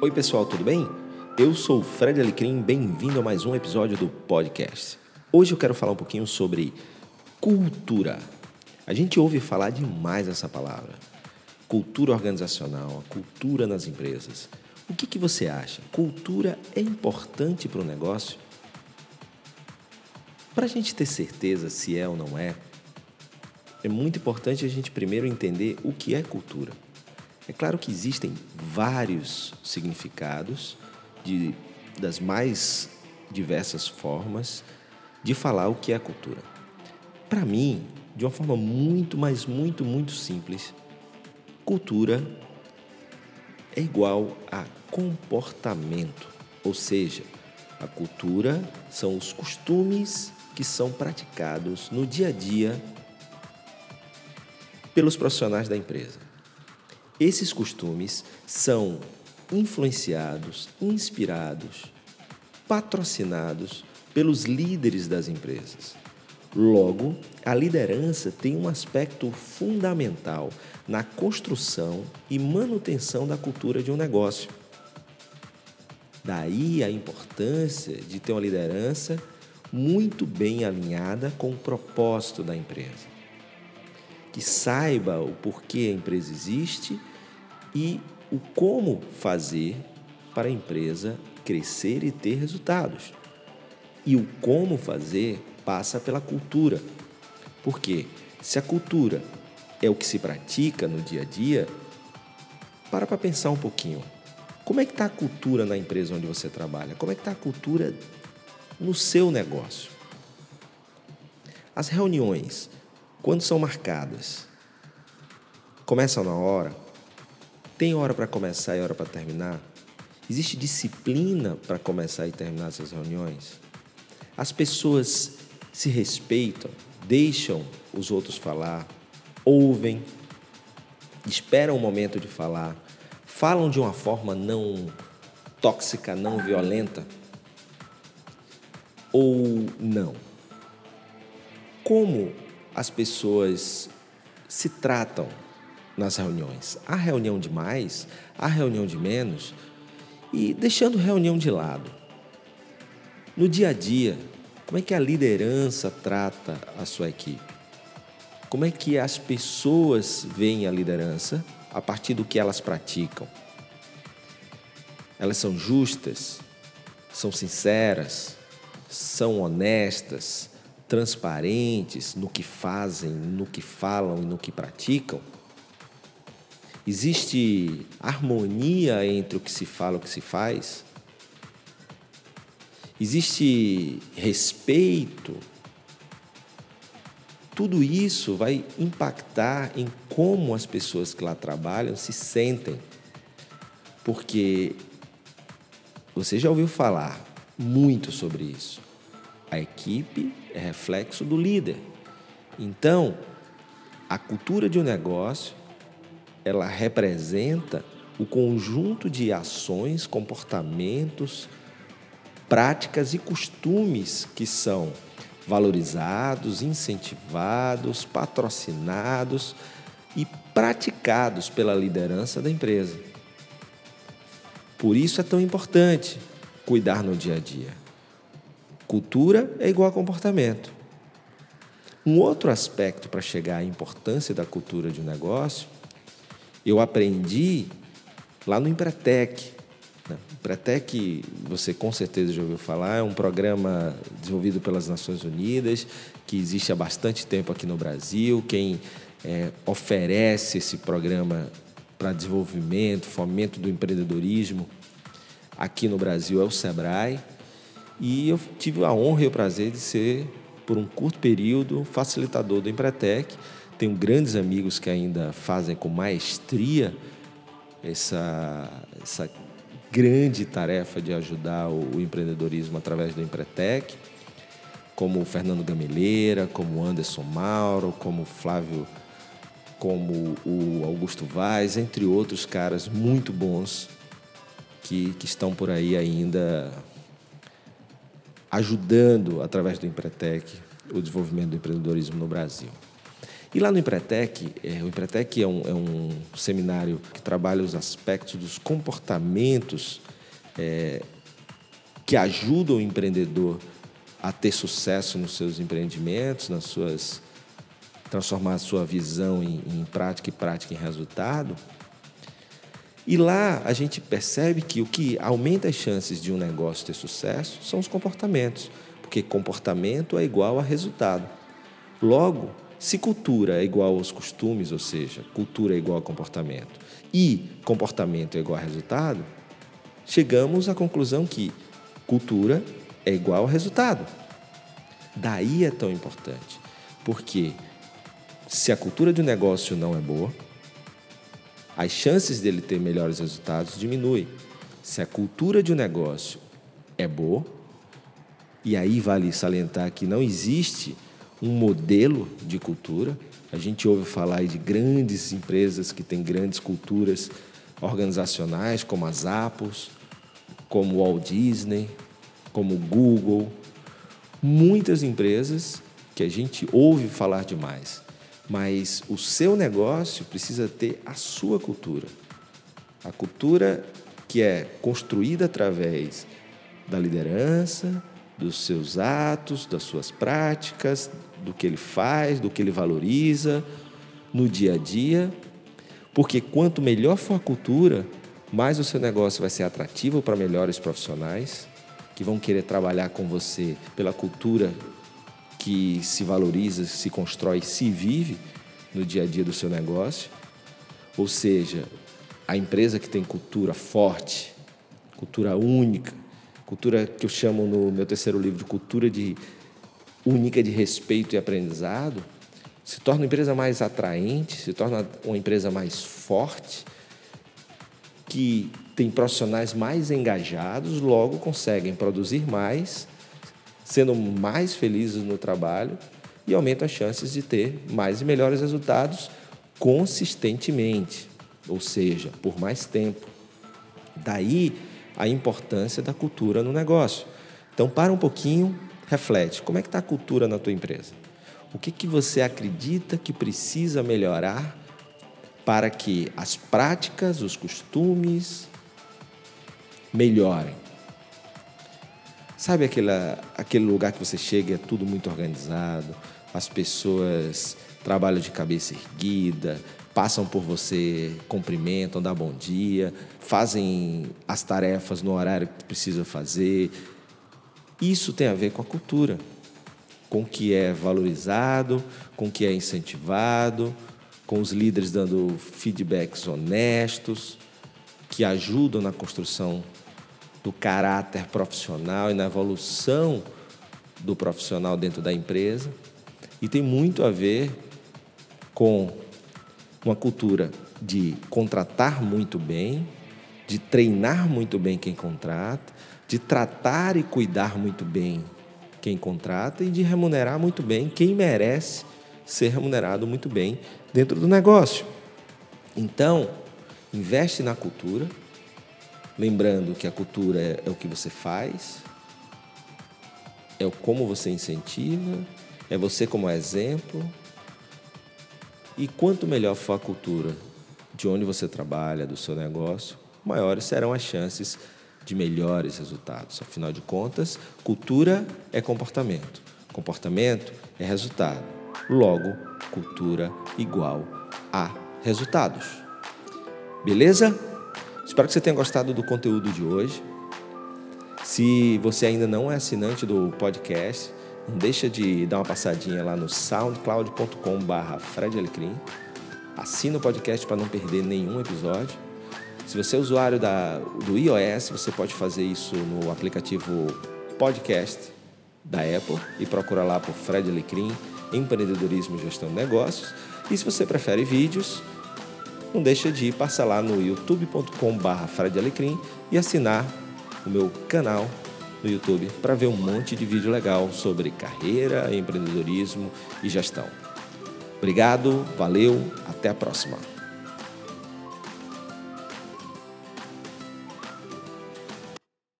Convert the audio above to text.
Oi, pessoal, tudo bem? Eu sou o Fred Alecrim, bem-vindo a mais um episódio do podcast. Hoje eu quero falar um pouquinho sobre cultura. A gente ouve falar demais essa palavra. Cultura organizacional, a cultura nas empresas. O que, que você acha? Cultura é importante para o negócio? Para a gente ter certeza se é ou não é, é muito importante a gente primeiro entender o que é cultura. É claro que existem vários significados de, das mais diversas formas de falar o que é cultura. Para mim, de uma forma muito, mas muito, muito simples, cultura é igual a comportamento, ou seja, a cultura são os costumes que são praticados no dia a dia pelos profissionais da empresa. Esses costumes são influenciados, inspirados, patrocinados pelos líderes das empresas. Logo, a liderança tem um aspecto fundamental na construção e manutenção da cultura de um negócio. Daí a importância de ter uma liderança muito bem alinhada com o propósito da empresa que saiba o porquê a empresa existe e o como fazer para a empresa crescer e ter resultados. E o como fazer passa pela cultura. Porque se a cultura é o que se pratica no dia a dia, para para pensar um pouquinho. Como é que está a cultura na empresa onde você trabalha? Como é que está a cultura no seu negócio? As reuniões quando são marcadas, começam na hora? Tem hora para começar e hora para terminar? Existe disciplina para começar e terminar essas reuniões? As pessoas se respeitam, deixam os outros falar, ouvem, esperam o momento de falar, falam de uma forma não tóxica, não violenta? Ou não? Como as pessoas se tratam nas reuniões. Há reunião de mais, há reunião de menos, e deixando reunião de lado. No dia a dia, como é que a liderança trata a sua equipe? Como é que as pessoas veem a liderança a partir do que elas praticam? Elas são justas, são sinceras, são honestas, transparentes no que fazem, no que falam e no que praticam? Existe harmonia entre o que se fala e o que se faz? Existe respeito? Tudo isso vai impactar em como as pessoas que lá trabalham se sentem. Porque você já ouviu falar muito sobre isso. A equipe é reflexo do líder. Então, a cultura de um negócio, ela representa o conjunto de ações, comportamentos, práticas e costumes que são valorizados, incentivados, patrocinados e praticados pela liderança da empresa. Por isso é tão importante cuidar no dia a dia. Cultura é igual a comportamento. Um outro aspecto para chegar à importância da cultura de um negócio, eu aprendi lá no Empretec. Né? Empretec, você com certeza já ouviu falar, é um programa desenvolvido pelas Nações Unidas, que existe há bastante tempo aqui no Brasil. Quem é, oferece esse programa para desenvolvimento, fomento do empreendedorismo aqui no Brasil é o SEBRAE. E eu tive a honra e o prazer de ser, por um curto período, facilitador do Empretec. Tenho grandes amigos que ainda fazem com maestria essa, essa grande tarefa de ajudar o, o empreendedorismo através do Empretec, como o Fernando Gameleira, como o Anderson Mauro, como o Flávio, como o Augusto Vaz, entre outros caras muito bons que, que estão por aí ainda ajudando, através do Empretec, o desenvolvimento do empreendedorismo no Brasil. E lá no Empretec, é, o Empretec é um, é um seminário que trabalha os aspectos dos comportamentos é, que ajudam o empreendedor a ter sucesso nos seus empreendimentos, nas suas transformar a sua visão em, em prática e prática em resultado. E lá a gente percebe que o que aumenta as chances de um negócio ter sucesso são os comportamentos, porque comportamento é igual a resultado. Logo, se cultura é igual aos costumes, ou seja, cultura é igual a comportamento, e comportamento é igual a resultado, chegamos à conclusão que cultura é igual a resultado. Daí é tão importante, porque se a cultura de um negócio não é boa, as chances dele ter melhores resultados diminuem. Se a cultura de um negócio é boa, e aí vale salientar que não existe um modelo de cultura. A gente ouve falar de grandes empresas que têm grandes culturas organizacionais, como as Apples, como Walt Disney, como Google. Muitas empresas que a gente ouve falar demais mas o seu negócio precisa ter a sua cultura. A cultura que é construída através da liderança, dos seus atos, das suas práticas, do que ele faz, do que ele valoriza no dia a dia. Porque quanto melhor for a cultura, mais o seu negócio vai ser atrativo para melhores profissionais que vão querer trabalhar com você pela cultura que se valoriza, se constrói, se vive no dia a dia do seu negócio. Ou seja, a empresa que tem cultura forte, cultura única, cultura que eu chamo no meu terceiro livro de cultura de única de respeito e aprendizado, se torna uma empresa mais atraente, se torna uma empresa mais forte, que tem profissionais mais engajados, logo conseguem produzir mais sendo mais felizes no trabalho e aumenta as chances de ter mais e melhores resultados consistentemente, ou seja, por mais tempo. Daí a importância da cultura no negócio. Então, para um pouquinho, reflete. Como é que está a cultura na tua empresa? O que, que você acredita que precisa melhorar para que as práticas, os costumes melhorem? Sabe aquele, aquele lugar que você chega e é tudo muito organizado, as pessoas trabalham de cabeça erguida, passam por você, cumprimentam, dão bom dia, fazem as tarefas no horário que precisa fazer. Isso tem a ver com a cultura, com o que é valorizado, com o que é incentivado, com os líderes dando feedbacks honestos, que ajudam na construção do caráter profissional e na evolução do profissional dentro da empresa. E tem muito a ver com uma cultura de contratar muito bem, de treinar muito bem quem contrata, de tratar e cuidar muito bem quem contrata e de remunerar muito bem quem merece ser remunerado muito bem dentro do negócio. Então, investe na cultura, Lembrando que a cultura é, é o que você faz, é o como você incentiva, é você como exemplo. E quanto melhor for a cultura de onde você trabalha, do seu negócio, maiores serão as chances de melhores resultados. Afinal de contas, cultura é comportamento, comportamento é resultado. Logo, cultura igual a resultados. Beleza? Espero que você tenha gostado do conteúdo de hoje. Se você ainda não é assinante do podcast, não deixa de dar uma passadinha lá no soundcloud.com.br Fred Alecrim. Assina o podcast para não perder nenhum episódio. Se você é usuário da, do iOS, você pode fazer isso no aplicativo Podcast da Apple e procura lá por Fred Alecrim, Empreendedorismo e Gestão de Negócios. E se você prefere vídeos, não deixa de passar lá no youtube.com.br Fred Alecrim e assinar o meu canal no YouTube para ver um monte de vídeo legal sobre carreira, empreendedorismo e gestão. Obrigado, valeu, até a próxima.